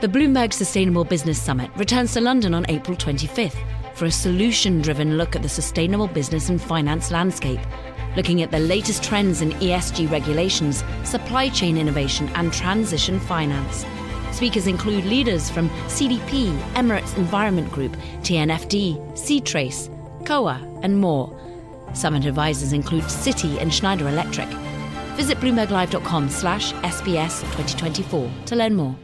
The Bloomberg Sustainable Business Summit returns to London on April 25th for a solution driven look at the sustainable business and finance landscape, looking at the latest trends in ESG regulations, supply chain innovation, and transition finance. Speakers include leaders from CDP, Emirates Environment Group, TNFD, C-Trace, COA, and more. Summit advisors include Citi and Schneider Electric. Visit bloomberglive.com slash SBS 2024 to learn more.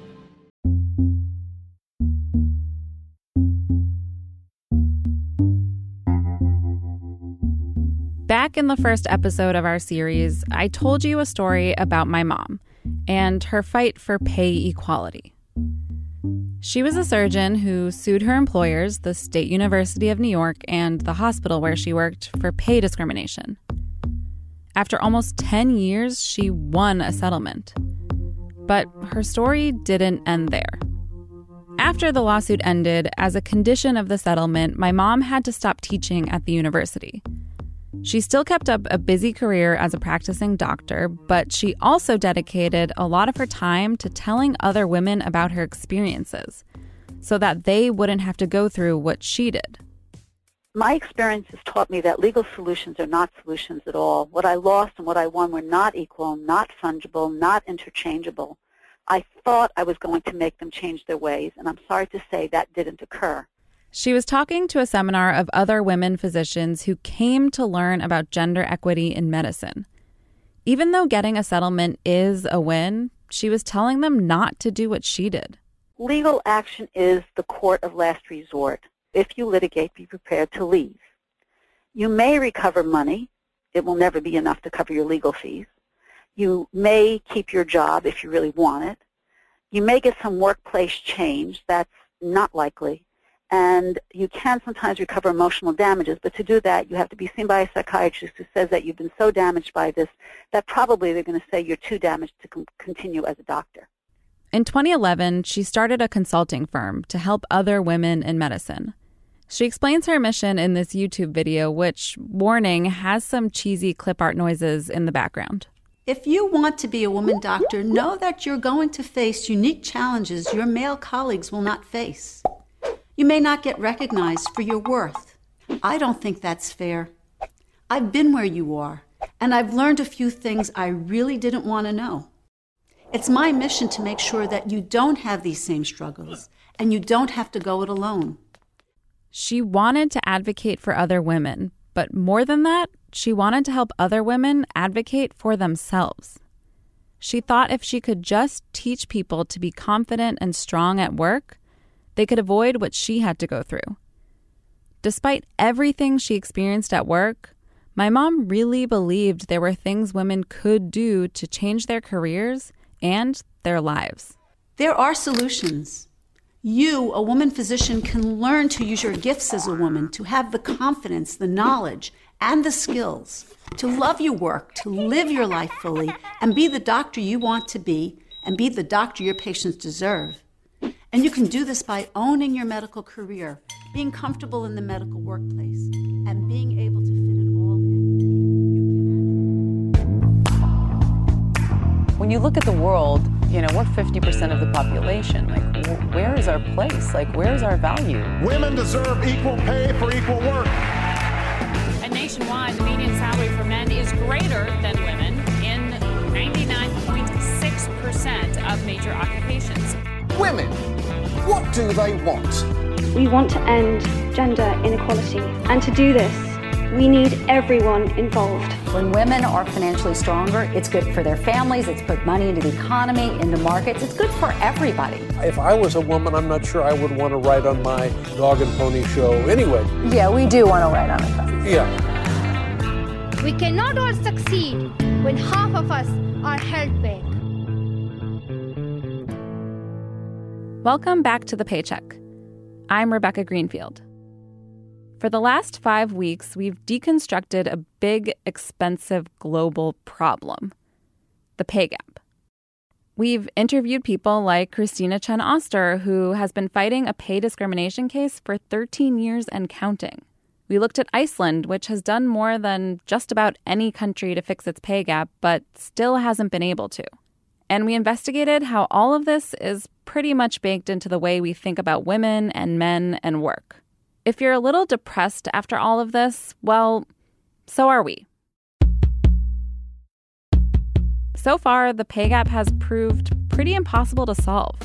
In the first episode of our series, I told you a story about my mom and her fight for pay equality. She was a surgeon who sued her employers, the State University of New York, and the hospital where she worked for pay discrimination. After almost 10 years, she won a settlement. But her story didn't end there. After the lawsuit ended, as a condition of the settlement, my mom had to stop teaching at the university. She still kept up a busy career as a practicing doctor, but she also dedicated a lot of her time to telling other women about her experiences so that they wouldn't have to go through what she did. My experience has taught me that legal solutions are not solutions at all. What I lost and what I won were not equal, not fungible, not interchangeable. I thought I was going to make them change their ways, and I'm sorry to say that didn't occur. She was talking to a seminar of other women physicians who came to learn about gender equity in medicine. Even though getting a settlement is a win, she was telling them not to do what she did. Legal action is the court of last resort. If you litigate, be prepared to leave. You may recover money. It will never be enough to cover your legal fees. You may keep your job if you really want it. You may get some workplace change. That's not likely and you can sometimes recover emotional damages, but to do that, you have to be seen by a psychiatrist who says that you've been so damaged by this that probably they're going to say you're too damaged to com- continue as a doctor. In 2011, she started a consulting firm to help other women in medicine. She explains her mission in this YouTube video, which, warning, has some cheesy clip art noises in the background. If you want to be a woman doctor, know that you're going to face unique challenges your male colleagues will not face. You may not get recognized for your worth. I don't think that's fair. I've been where you are, and I've learned a few things I really didn't want to know. It's my mission to make sure that you don't have these same struggles and you don't have to go it alone. She wanted to advocate for other women, but more than that, she wanted to help other women advocate for themselves. She thought if she could just teach people to be confident and strong at work, they could avoid what she had to go through. Despite everything she experienced at work, my mom really believed there were things women could do to change their careers and their lives. There are solutions. You, a woman physician, can learn to use your gifts as a woman, to have the confidence, the knowledge, and the skills to love your work, to live your life fully, and be the doctor you want to be, and be the doctor your patients deserve. And you can do this by owning your medical career, being comfortable in the medical workplace, and being able to fit it all in. When you look at the world, you know, we're 50% of the population. Like, where is our place? Like, where is our value? Women deserve equal pay for equal work. And nationwide, the median salary for men is greater than women in 99.6% of major occupations. Women, what do they want? We want to end gender inequality, and to do this, we need everyone involved. When women are financially stronger, it's good for their families, it's put money into the economy, into markets, it's good for everybody. If I was a woman, I'm not sure I would want to ride on my dog and pony show anyway. Yeah, we do want to ride on it. Yeah. We cannot all succeed when half of us are held back. Welcome back to The Pay Check. I'm Rebecca Greenfield. For the last five weeks, we've deconstructed a big, expensive global problem the pay gap. We've interviewed people like Cristina Chen Oster, who has been fighting a pay discrimination case for 13 years and counting. We looked at Iceland, which has done more than just about any country to fix its pay gap, but still hasn't been able to. And we investigated how all of this is pretty much baked into the way we think about women and men and work. If you're a little depressed after all of this, well, so are we. So far, the pay gap has proved pretty impossible to solve.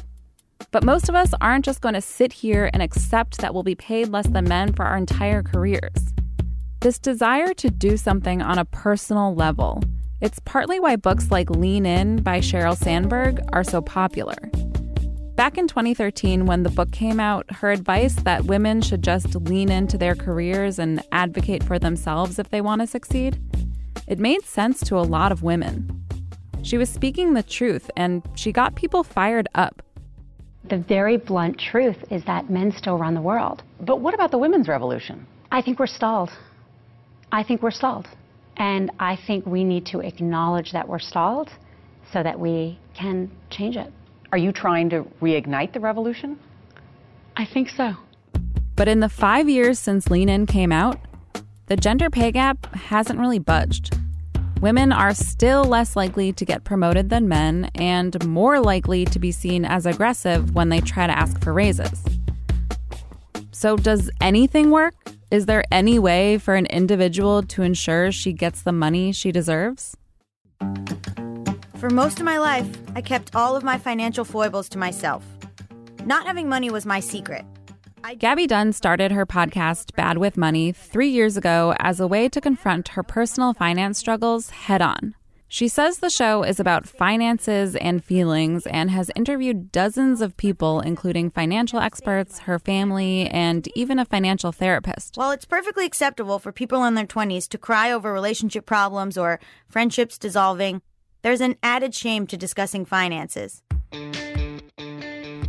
But most of us aren't just going to sit here and accept that we'll be paid less than men for our entire careers. This desire to do something on a personal level, it's partly why books like Lean In by Sheryl Sandberg are so popular. Back in 2013, when the book came out, her advice that women should just lean into their careers and advocate for themselves if they want to succeed, it made sense to a lot of women. She was speaking the truth, and she got people fired up. The very blunt truth is that men still run the world. But what about the women's revolution? I think we're stalled. I think we're stalled. And I think we need to acknowledge that we're stalled so that we can change it. Are you trying to reignite the revolution? I think so. But in the five years since Lean In came out, the gender pay gap hasn't really budged. Women are still less likely to get promoted than men and more likely to be seen as aggressive when they try to ask for raises. So, does anything work? Is there any way for an individual to ensure she gets the money she deserves? For most of my life, I kept all of my financial foibles to myself. Not having money was my secret. Gaby Dunn started her podcast, Bad with Money, three years ago as a way to confront her personal finance struggles head on. She says the show is about finances and feelings and has interviewed dozens of people, including financial experts, her family, and even a financial therapist. While it's perfectly acceptable for people in their 20s to cry over relationship problems or friendships dissolving, there's an added shame to discussing finances.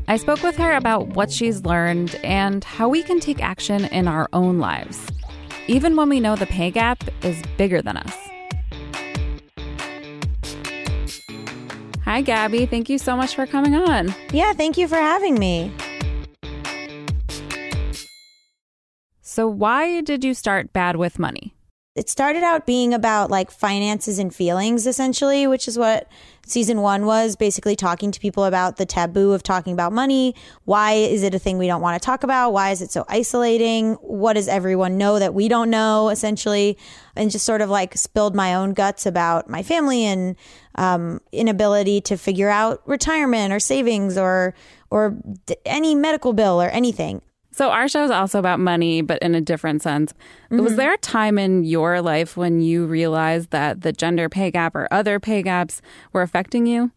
I spoke with her about what she's learned and how we can take action in our own lives, even when we know the pay gap is bigger than us. Hi, Gaby. Thank you so much for coming on. Yeah, thank you for having me. So, why did you start Bad with Money? It started out being about like finances and feelings essentially which is what season one was basically talking to people about the taboo of talking about money. Why is it a thing we don't want to talk about? Why is it so isolating? What does everyone know that we don't know essentially? And just sort of like spilled my own guts about my family and um, inability to figure out retirement or savings or or any medical bill or anything so our show is also about money, but in a different sense. Mm-hmm. Was there a time in your life when you realized that the gender pay gap or other pay gaps were affecting you?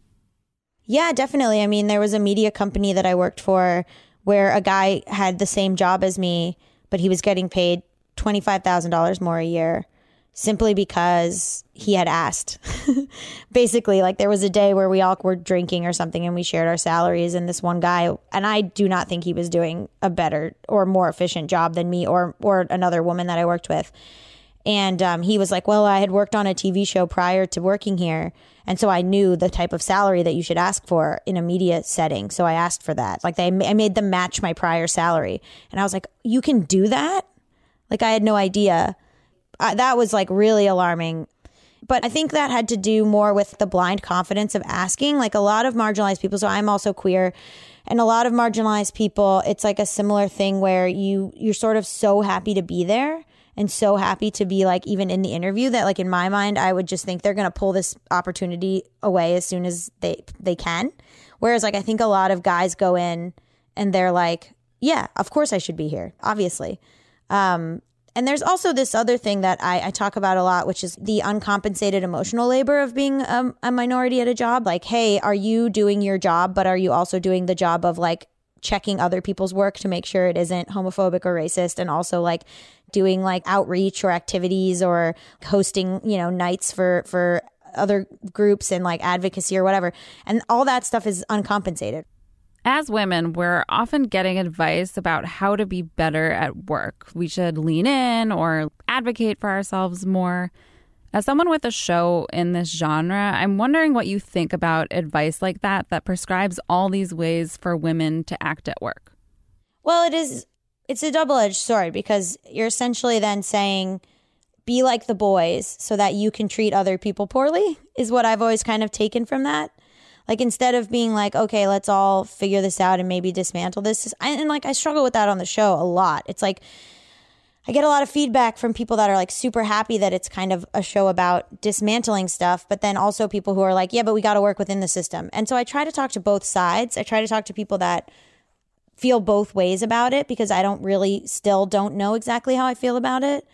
Yeah, definitely. I mean, there was a media company that I worked for where a guy had the same job as me, but he was getting paid $25,000 more a year simply because he had asked. Basically, like there was a day where we all were drinking or something and we shared our salaries and this one guy and I do not think he was doing a better or more efficient job than me or or another woman that I worked with. And um, he was like, "Well, I had worked on a TV show prior to working here, and so I knew the type of salary that you should ask for in a media setting. So I asked for that. Like they, I made them match my prior salary, and I was like, "You can do that?" Like I had no idea uh, that was like really alarming. But I think that had to do more with the blind confidence of asking. Like a lot of marginalized people, so I'm also queer, and a lot of marginalized people, it's like a similar thing where you you're sort of so happy to be there and so happy to be like even in the interview that like in my mind I would just think they're going to pull this opportunity away as soon as they they can. Whereas like I think a lot of guys go in and they're like, yeah, of course I should be here, obviously. Um, and there's also this other thing that I, I, talk about a lot, which is the uncompensated emotional labor of being a, a minority at a job. Like, hey, are you doing your job, but are you also doing the job of like checking other people's work to make sure it isn't homophobic or racist and also like doing like outreach or activities or hosting, you know, nights for for other groups and like advocacy or whatever. And all that stuff is uncompensated. As women, we're often getting advice about how to be better at work. We should lean in or advocate for ourselves more. As someone with a show in this genre, I'm wondering what you think about advice like that that prescribes all these ways for women to act at work. Well, it is it's a double-edged sword because you're essentially then saying be like the boys so that you can treat other people poorly is what I've always kind of taken from that. Like instead of being like, okay, let's all figure this out and maybe dismantle this. And like I struggle with that on the show a lot. It's like I get a lot of feedback from people that are like super happy that it's kind of a show about dismantling stuff, but then also people who are like, yeah, but we got to work within the system. And so I try to talk to both sides. I try to talk to people that feel both ways about it because I don't really still don't know exactly how I feel about it.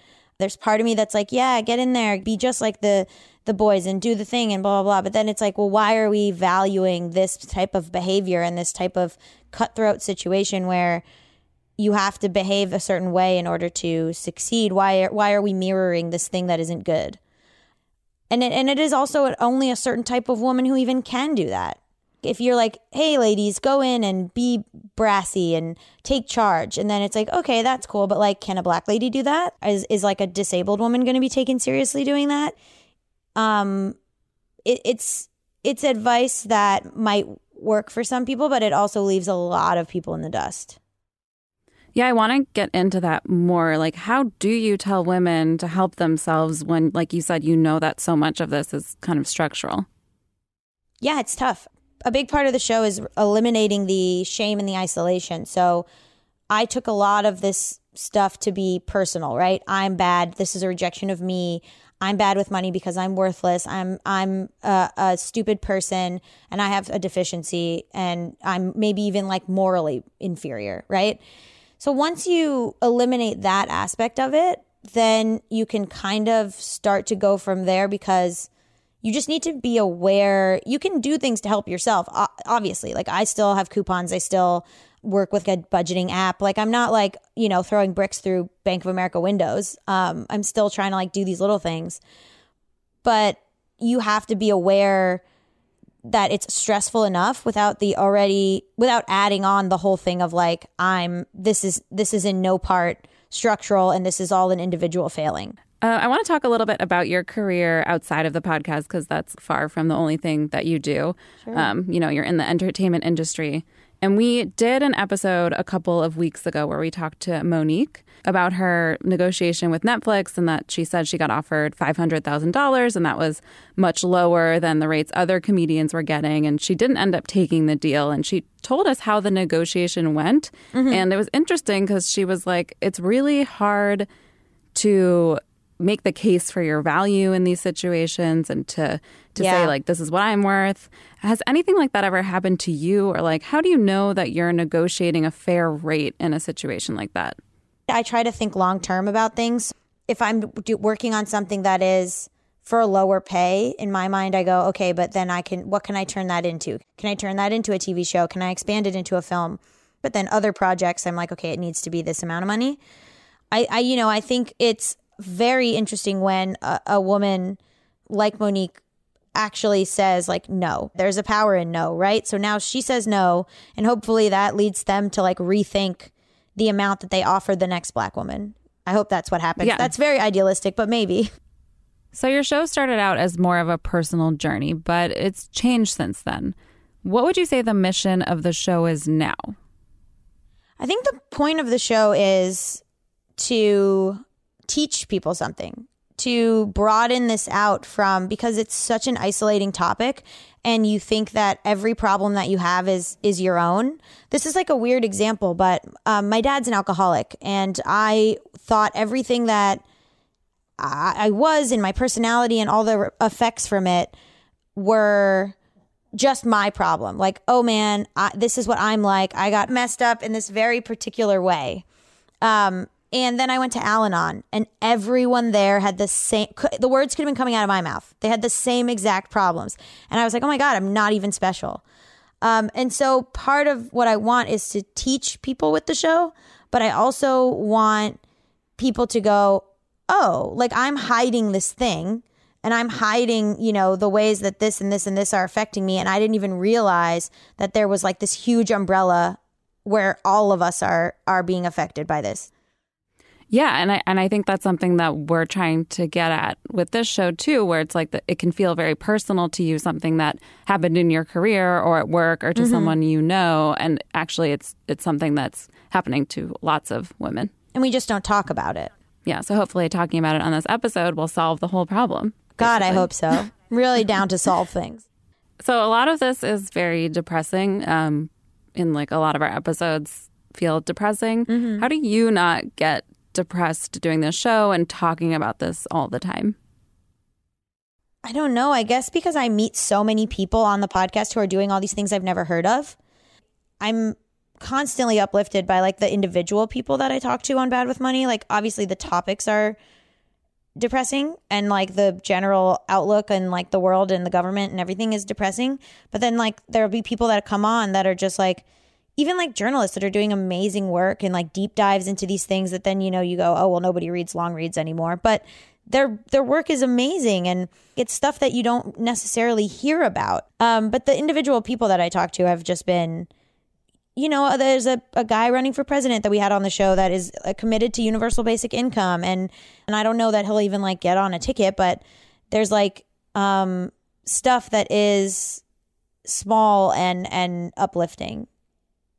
There's part of me that's like, yeah, get in there, be just like the the boys and do the thing and blah blah blah. But then it's like, well, why are we valuing this type of behavior and this type of cutthroat situation where you have to behave a certain way in order to succeed? Why are, why are we mirroring this thing that isn't good? And it, and it is also only a certain type of woman who even can do that. If you're like, hey, ladies, go in and be brassy and take charge. And then it's like, okay, that's cool. But like, can a black lady do that? Is, is like a disabled woman going to be taken seriously doing that? Um, it, it's, it's advice that might work for some people, but it also leaves a lot of people in the dust. Yeah, I want to get into that more. Like, how do you tell women to help themselves when, like you said, you know that so much of this is kind of structural? Yeah, it's tough. A big part of the show is eliminating the shame and the isolation. So I took a lot of this stuff to be personal, right? I'm bad. This is a rejection of me. I'm bad with money because I'm worthless. I'm I'm a, a, stupid person and I have a deficiency and I'm maybe even like morally inferior, right? So once you eliminate that aspect of it, then you can kind of start to go from there because you just need to be aware. You can do things to help yourself, obviously. Like I still have coupons, I still work with a budgeting app. Like I'm not like, you know, throwing bricks through Bank of America windows. Um, I'm still trying to like do these little things. But you have to be aware that it's stressful enough without the already without adding on the whole thing of like I'm this is this is in no part structural and this is all an individual failing. Uh, I want to talk a little bit about your career outside of the podcast because that's far from the only thing that you do. Sure. Um, you know, you're in the entertainment industry. And we did an episode a couple of weeks ago where we talked to Mo'Nique about her negotiation with Netflix and that she said she got offered $500,000 and that was much lower than the rates other comedians were getting. And she didn't end up taking the deal. And she told us how the negotiation went. Mm-hmm. And it was interesting because she was like, it's really hard to make the case for your value in these situations and to to yeah. say like this is what I'm worth. Has anything like that ever happened to you or like how do you know that you're negotiating a fair rate in a situation like that? I try to think long term about things. If I'm do, working on something that is for a lower pay, in my mind, I go, okay, but then I can, what can I turn that into? Can I turn that into a TV show? Can I expand it into a film? But then other projects, I'm like, okay, it needs to be this amount of money. I, I you know, I think it's very interesting when a, a woman like Mo'Nique actually says like no there's a power in no right so now she says no and hopefully that leads them to like rethink the amount that they offer the next black woman. I hope that's what happens. Yeah. That's very idealistic, but maybe. So your show started out as more of a personal journey, but it's changed since then. What would you say the mission of the show is now? I think the point of the show is to teach people something, to broaden this out from because it's such an isolating topic and you think that every problem that you have is is your own. This is like a weird example, but um, my dad's an alcoholic, and I thought everything that I, I was in my personality and all the effects from it were just my problem. Like, oh man, I, this is what I'm like. I got messed up in this very particular way. Um, and then I went to Al Anon, and everyone there had the same, the words could have been coming out of my mouth. They had the same exact problems. And I was like, oh my God, I'm not even special. Um, and so part of what I want is to teach people with the show, but I also want people to go, oh, like I'm hiding this thing and I'm hiding, you know, the ways that this and this and this are affecting me. And I didn't even realize that there was like this huge umbrella where all of us are are being affected by this. Yeah, and I and I think that's something that we're trying to get at with this show too, where it's like the, it can feel very personal to you, something that happened in your career or at work or to mm-hmm. someone you know, and actually it's it's something that's happening to lots of women, and we just don't talk about it. Yeah, so hopefully talking about it on this episode will solve the whole problem. God, I hope so. really down to solve things. So a lot of this is very depressing. Um, in like a lot of our episodes feel depressing. Mm-hmm. How do you not get depressed doing this show and talking about this all the time? I don't know. I guess because I meet so many people on the podcast who are doing all these things I've never heard of. I'm constantly uplifted by like the individual people that I talk to on Bad with Money. Like obviously the topics are depressing and like the general outlook and like the world and the government and everything is depressing. But then like there'll be people that come on that are just like even like journalists that are doing amazing work and like deep dives into these things that then you know you go, "Oh, well nobody reads long reads anymore." But their their work is amazing and it's stuff that you don't necessarily hear about. Um, but the individual people that I talk to have just been you know, there's a, a guy running for president that we had on the show that is uh, committed to universal basic income. And, and I don't know that he'll even like get on a ticket, but there's like, um, stuff that is small and, and uplifting.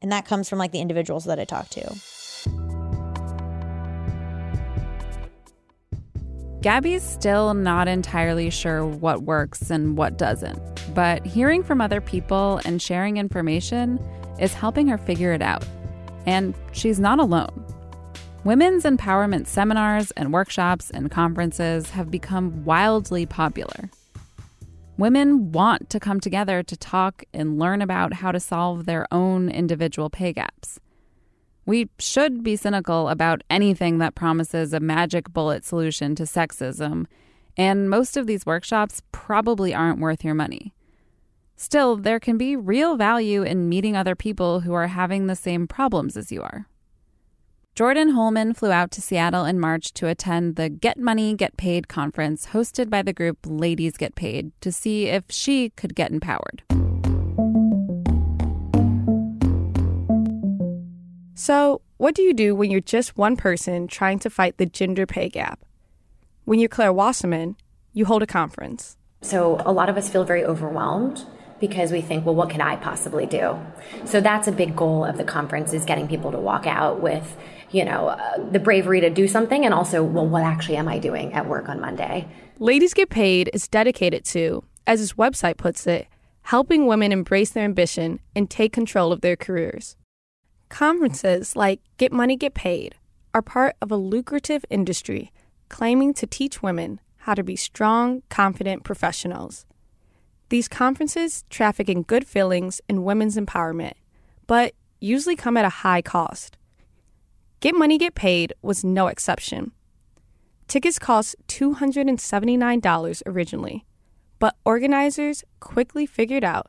And that comes from like the individuals that I talk to. Gaby's still not entirely sure what works and what doesn't, but hearing from other people and sharing information is helping her figure it out. And she's not alone. Women's empowerment seminars and workshops and conferences have become wildly popular. Women want to come together to talk and learn about how to solve their own individual pay gaps. We should be cynical about anything that promises a magic bullet solution to sexism, and most of these workshops probably aren't worth your money. Still, there can be real value in meeting other people who are having the same problems as you are. Jordyn Holman flew out to Seattle in March to attend the Get Money, Get Paid conference hosted by the group Ladies Get Paid to see if she could get empowered. So, what do you do when you're just one person trying to fight the gender pay gap? When you're Claire Wasserman, you hold a conference. So, a lot of us feel very overwhelmed because we think, well, what can I possibly do? So that's a big goal of the conference is getting people to walk out with, you know, uh, the bravery to do something and also, well, what actually am I doing at work on Monday? Ladies Get Paid is dedicated to, as its website puts it, helping women embrace their ambition and take control of their careers. Conferences like Get Money, Get Paid are part of a lucrative industry claiming to teach women how to be strong, confident professionals. These conferences traffic in good feelings and women's empowerment, but usually come at a high cost. Get Money Get Paid was no exception. Tickets cost $279 originally, but organizers quickly figured out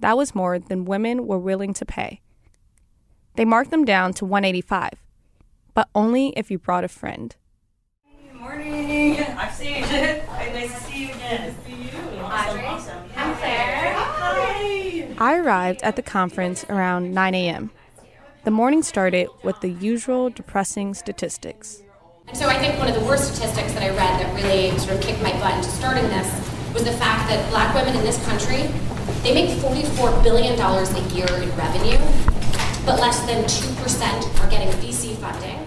that was more than women were willing to pay. They marked them down to 185, but only if you brought a friend. Good morning. I'm Sage. nice to see you again. See you. Awesome. awesome. I'm Claire. Hi. I arrived at the conference around 9 a.m. The morning started with the usual depressing statistics. And so I think one of the worst statistics that I read that really sort of kicked my butt into starting this was the fact that black women in this country, they make $44 billion a year in revenue, but less than 2% are getting VC funding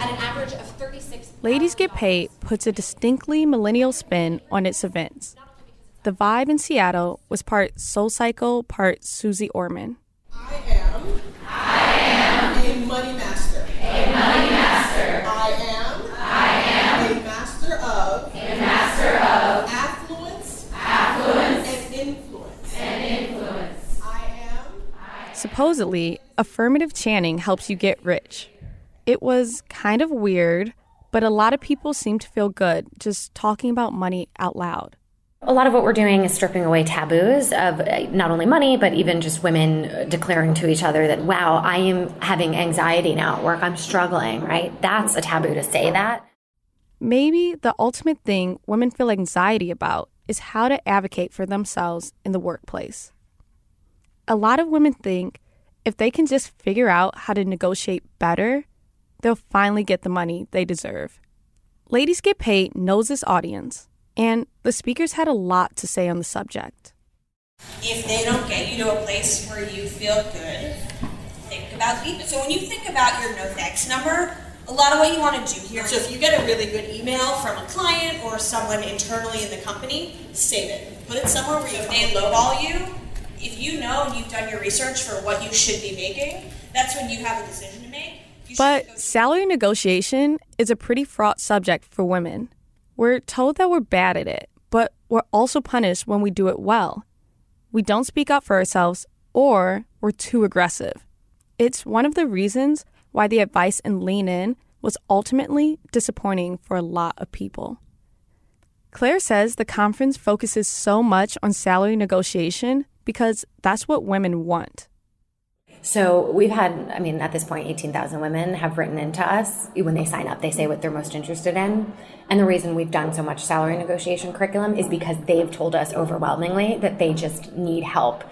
at an average of 36 Ladies Get Paid puts a distinctly millennial spin on its events. The vibe in Seattle was part SoulCycle, part Suze Orman. I am. I am a money master. A money master. I am. I am a master of. A master of affluence. Affluence. And influence. And influence. I am. Supposedly, affirmative chanting helps you get rich. It was kind of weird, but a lot of people seem to feel good just talking about money out loud. A lot of what we're doing is stripping away taboos of uh, not only money, but even just women declaring to each other that, wow, I am having anxiety now at work. I'm struggling, right? That's a taboo to say that. Maybe the ultimate thing women feel anxiety about is how to advocate for themselves in the workplace. A lot of women think if they can just figure out how to negotiate better, they'll finally get the money they deserve. Ladies Get Paid knows this audience and the speakers had a lot to say on the subject. If they don't get you to a place where you feel good, think about leaving. So when you think about your no thanks number, a lot of what you want to do here. So if you get a really good email from a client or someone internally in the company, save it. Put it somewhere where you if they lowball you, if you know and you've done your research for what you should be making, that's when you have a decision to make. But salary negotiation is a pretty fraught subject for women. We're told that we're bad at it, but we're also punished when we do it well. We don't speak up for ourselves, or we're too aggressive. It's one of the reasons why the advice in Lean In was ultimately disappointing for a lot of people. Claire says the conference focuses so much on salary negotiation because that's what women want. So we've had, I mean, at this point, 18,000 women have written into us. When they sign up, they say what they're most interested in. And the reason we've done so much salary negotiation curriculum is because they've told us overwhelmingly that they just need help.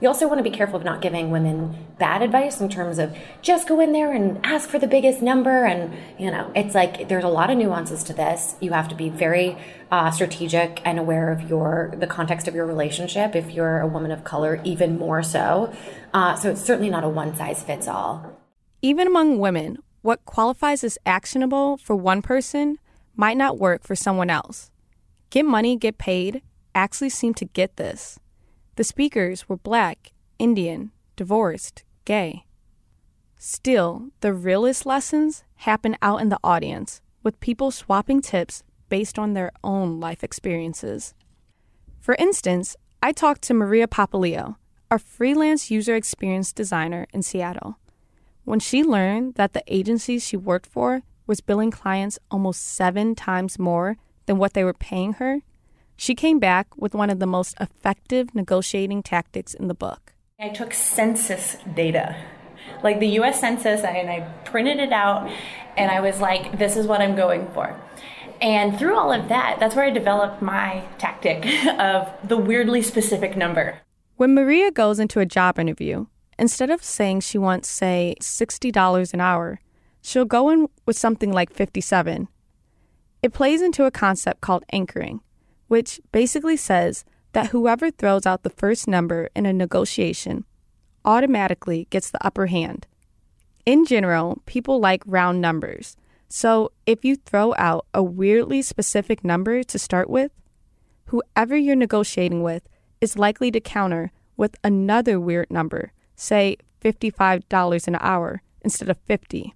We also want to be careful of not giving women bad advice in terms of just go in there and ask for the biggest number. And, you know, it's like there's a lot of nuances to this. You have to be very uh, strategic and aware of your the context of your relationship. If you're a woman of color, even more so. Uh, so it's certainly not a one size fits all. Even among women, what qualifies as actionable for one person might not work for someone else. Get money, get paid actually seemed to get this. The speakers were black, Indian, divorced, gay. Still, the realest lessons happen out in the audience, with people swapping tips based on their own life experiences. For instance, I talked to Maria Papaleo, a freelance user experience designer in Seattle. When she learned that the agency she worked for was billing clients almost seven times more than what they were paying her, she came back with one of the most effective negotiating tactics in the book. I took census data, like the US Census, and I printed it out, and I was like, this is what I'm going for. And through all of that, that's where I developed my tactic of the weirdly specific number. When Maria goes into a job interview, instead of saying she wants, say, $60 an hour, she'll go in with something like 57. It plays into a concept called anchoring, which basically says that whoever throws out the first number in a negotiation automatically gets the upper hand. In general, people like round numbers. So if you throw out a weirdly specific number to start with, whoever you're negotiating with is likely to counter with another weird number, say $55 an hour instead of 50.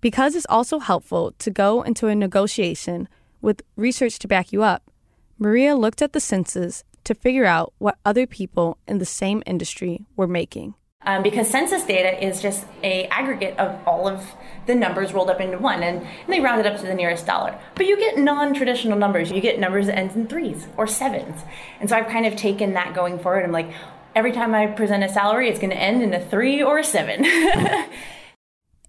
Because it's also helpful to go into a negotiation with research to back you up, Maria looked at the census to figure out what other people in the same industry were making. Um, because census data is just a aggregate of all of the numbers rolled up into one, and, and they round it up to the nearest dollar. But you get non-traditional numbers. You get numbers that ends in threes or sevens, and so I've kind of taken that going forward. I'm like, every time I present a salary, it's going to end in a three or a seven.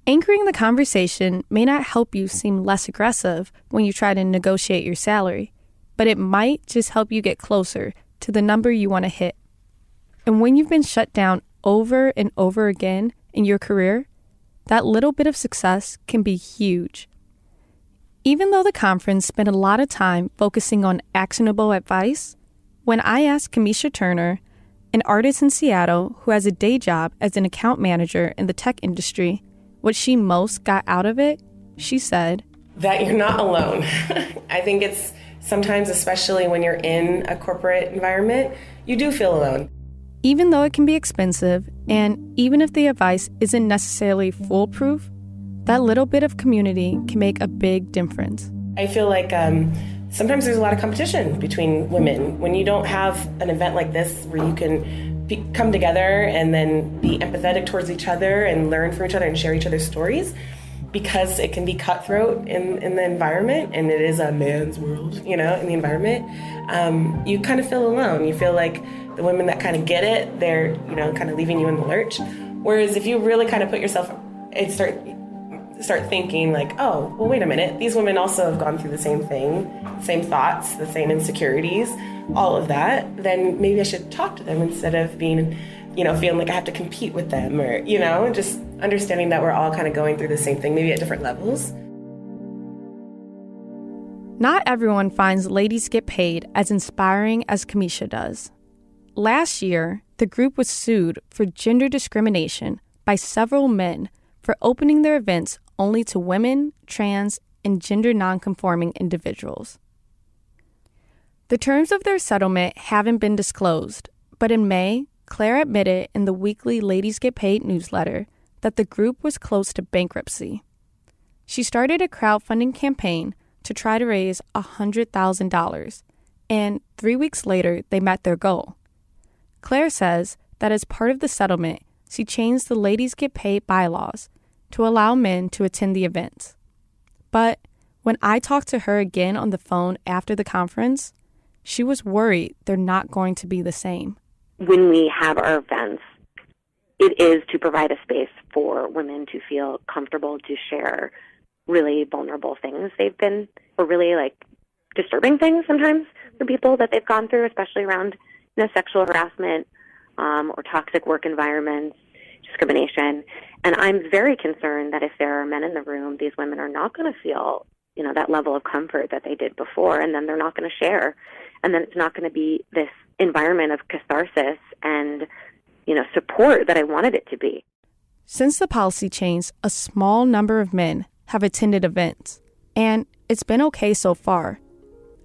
Anchoring the conversation may not help you seem less aggressive when you try to negotiate your salary, but it might just help you get closer to the number you want to hit. And when you've been shut down over and over again in your career, that little bit of success can be huge. Even though the conference spent a lot of time focusing on actionable advice, when I asked Kamisha Turner, an artist in Seattle who has a day job as an account manager in the tech industry, what she most got out of it, she said, That you're not alone. I think it's sometimes, especially when you're in a corporate environment, you do feel alone. Even though it can be expensive, and even if the advice isn't necessarily foolproof, that little bit of community can make a big difference. I feel like um, sometimes there's a lot of competition between women. When you don't have an event like this where you can come together and then be empathetic towards each other and learn from each other and share each other's stories, because it can be cutthroat in, in the environment and it is a man's world, you know, in the environment, um, you kind of feel alone. You feel like the women that kind of get it, they're, you know, kind of leaving you in the lurch. Whereas if you really kind of put yourself and start start thinking like, oh, well, wait a minute, these women also have gone through the same thing, same thoughts, the same insecurities, all of that, then maybe I should talk to them instead of being, you know, feeling like I have to compete with them or, you know, just understanding that we're all kind of going through the same thing, maybe at different levels. Not everyone finds Ladies Get Paid as inspiring as Kamisha does. Last year, the group was sued for gender discrimination by several men for opening their events only to women, trans, and gender nonconforming individuals. The terms of their settlement haven't been disclosed, but in May, Claire admitted in the weekly Ladies Get Paid newsletter that the group was close to bankruptcy. She started a crowdfunding campaign to try to raise $100,000, and three weeks later, they met their goal. Claire says that as part of the settlement, she changed the Ladies Get Paid bylaws to allow men to attend the events. But when I talked to her again on the phone after the conference, she was worried they're not going to be the same. When we have our events, it is to provide a space for women to feel comfortable to share really vulnerable things they've been, or really like disturbing things sometimes for people that they've gone through, especially around you know, sexual harassment um, or toxic work environments, discrimination. And I'm very concerned that if there are men in the room, these women are not going to feel, you know, that level of comfort that they did before, and then they're not going to share, and then it's not going to be this environment of catharsis and, you know, support that I wanted it to be. Since the policy change, a small number of men have attended events, and it's been okay so far.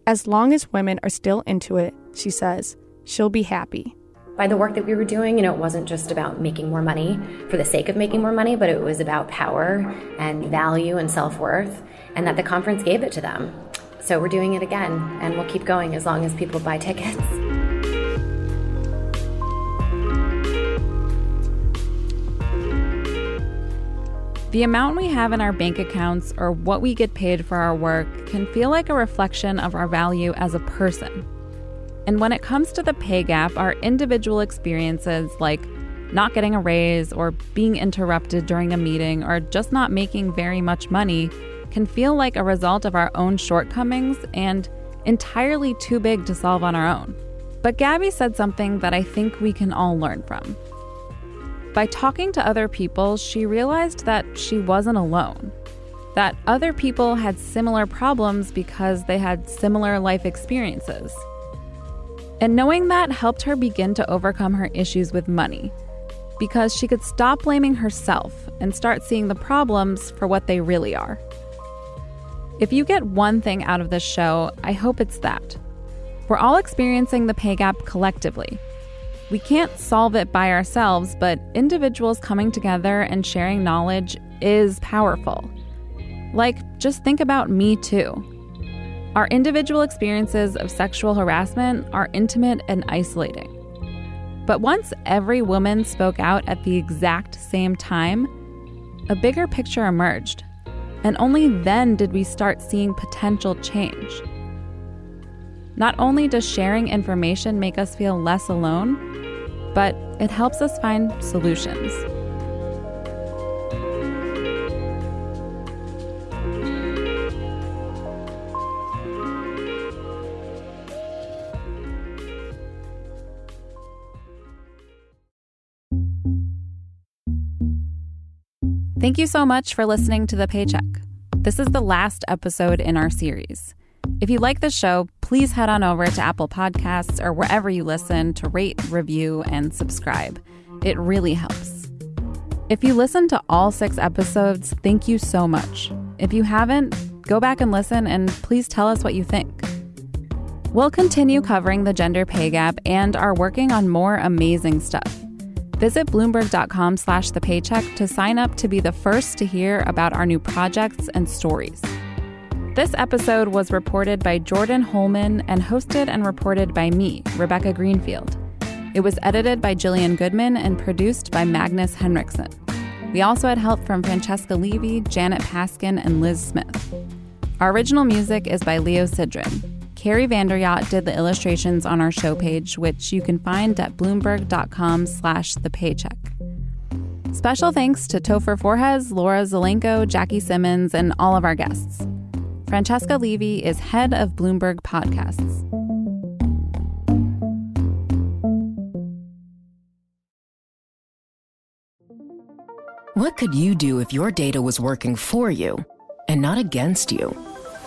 As long as women are still into it, she says, she'll be happy. By the work that we were doing, you know, it wasn't just about making more money for the sake of making more money, but it was about power and value and self worth, and that the conference gave it to them. So we're doing it again, and we'll keep going as long as people buy tickets. The amount we have in our bank accounts or what we get paid for our work can feel like a reflection of our value as a person. And when it comes to the pay gap, our individual experiences, like not getting a raise or being interrupted during a meeting or just not making very much money, can feel like a result of our own shortcomings and entirely too big to solve on our own. But Gaby said something that I think we can all learn from. By talking to other people, she realized that she wasn't alone. That other people had similar problems because they had similar life experiences. And knowing that helped her begin to overcome her issues with money because she could stop blaming herself and start seeing the problems for what they really are. If you get one thing out of this show, I hope it's that. We're all experiencing the pay gap collectively. We can't solve it by ourselves, but individuals coming together and sharing knowledge is powerful. Like, just think about Me Too. Our individual experiences of sexual harassment are intimate and isolating. But once every woman spoke out at the exact same time, a bigger picture emerged. And only then did we start seeing potential change. Not only does sharing information make us feel less alone, but it helps us find solutions. Thank you so much for listening to The Pay Check. This is the last episode in our series. If you like the show, please head on over to Apple Podcasts or wherever you listen to rate, review, and subscribe. It really helps. If you listened to all six episodes, thank you so much. If you haven't, go back and listen and please tell us what you think. We'll continue covering the gender pay gap and are working on more amazing stuff. Visit Bloomberg.com slash the paycheck to sign up to be the first to hear about our new projects and stories. This episode was reported by Jordyn Holman and hosted and reported by me, Rebecca Greenfield. It was edited by Jillian Goodman and produced by Magnus Henriksen. We also had help from Francesca Levy, Janet Paskin, and Liz Smith. Our original music is by Leo Sidran. Carrie Vanderyacht did the illustrations on our show page, which you can find at bloomberg.com slash the paycheck. Special thanks to Topher Forhecz, Laura Zelenko, Jackie Simmons, and all of our guests. Francesca Levy is head of Bloomberg Podcasts. What could you do if your data was working for you and not against you?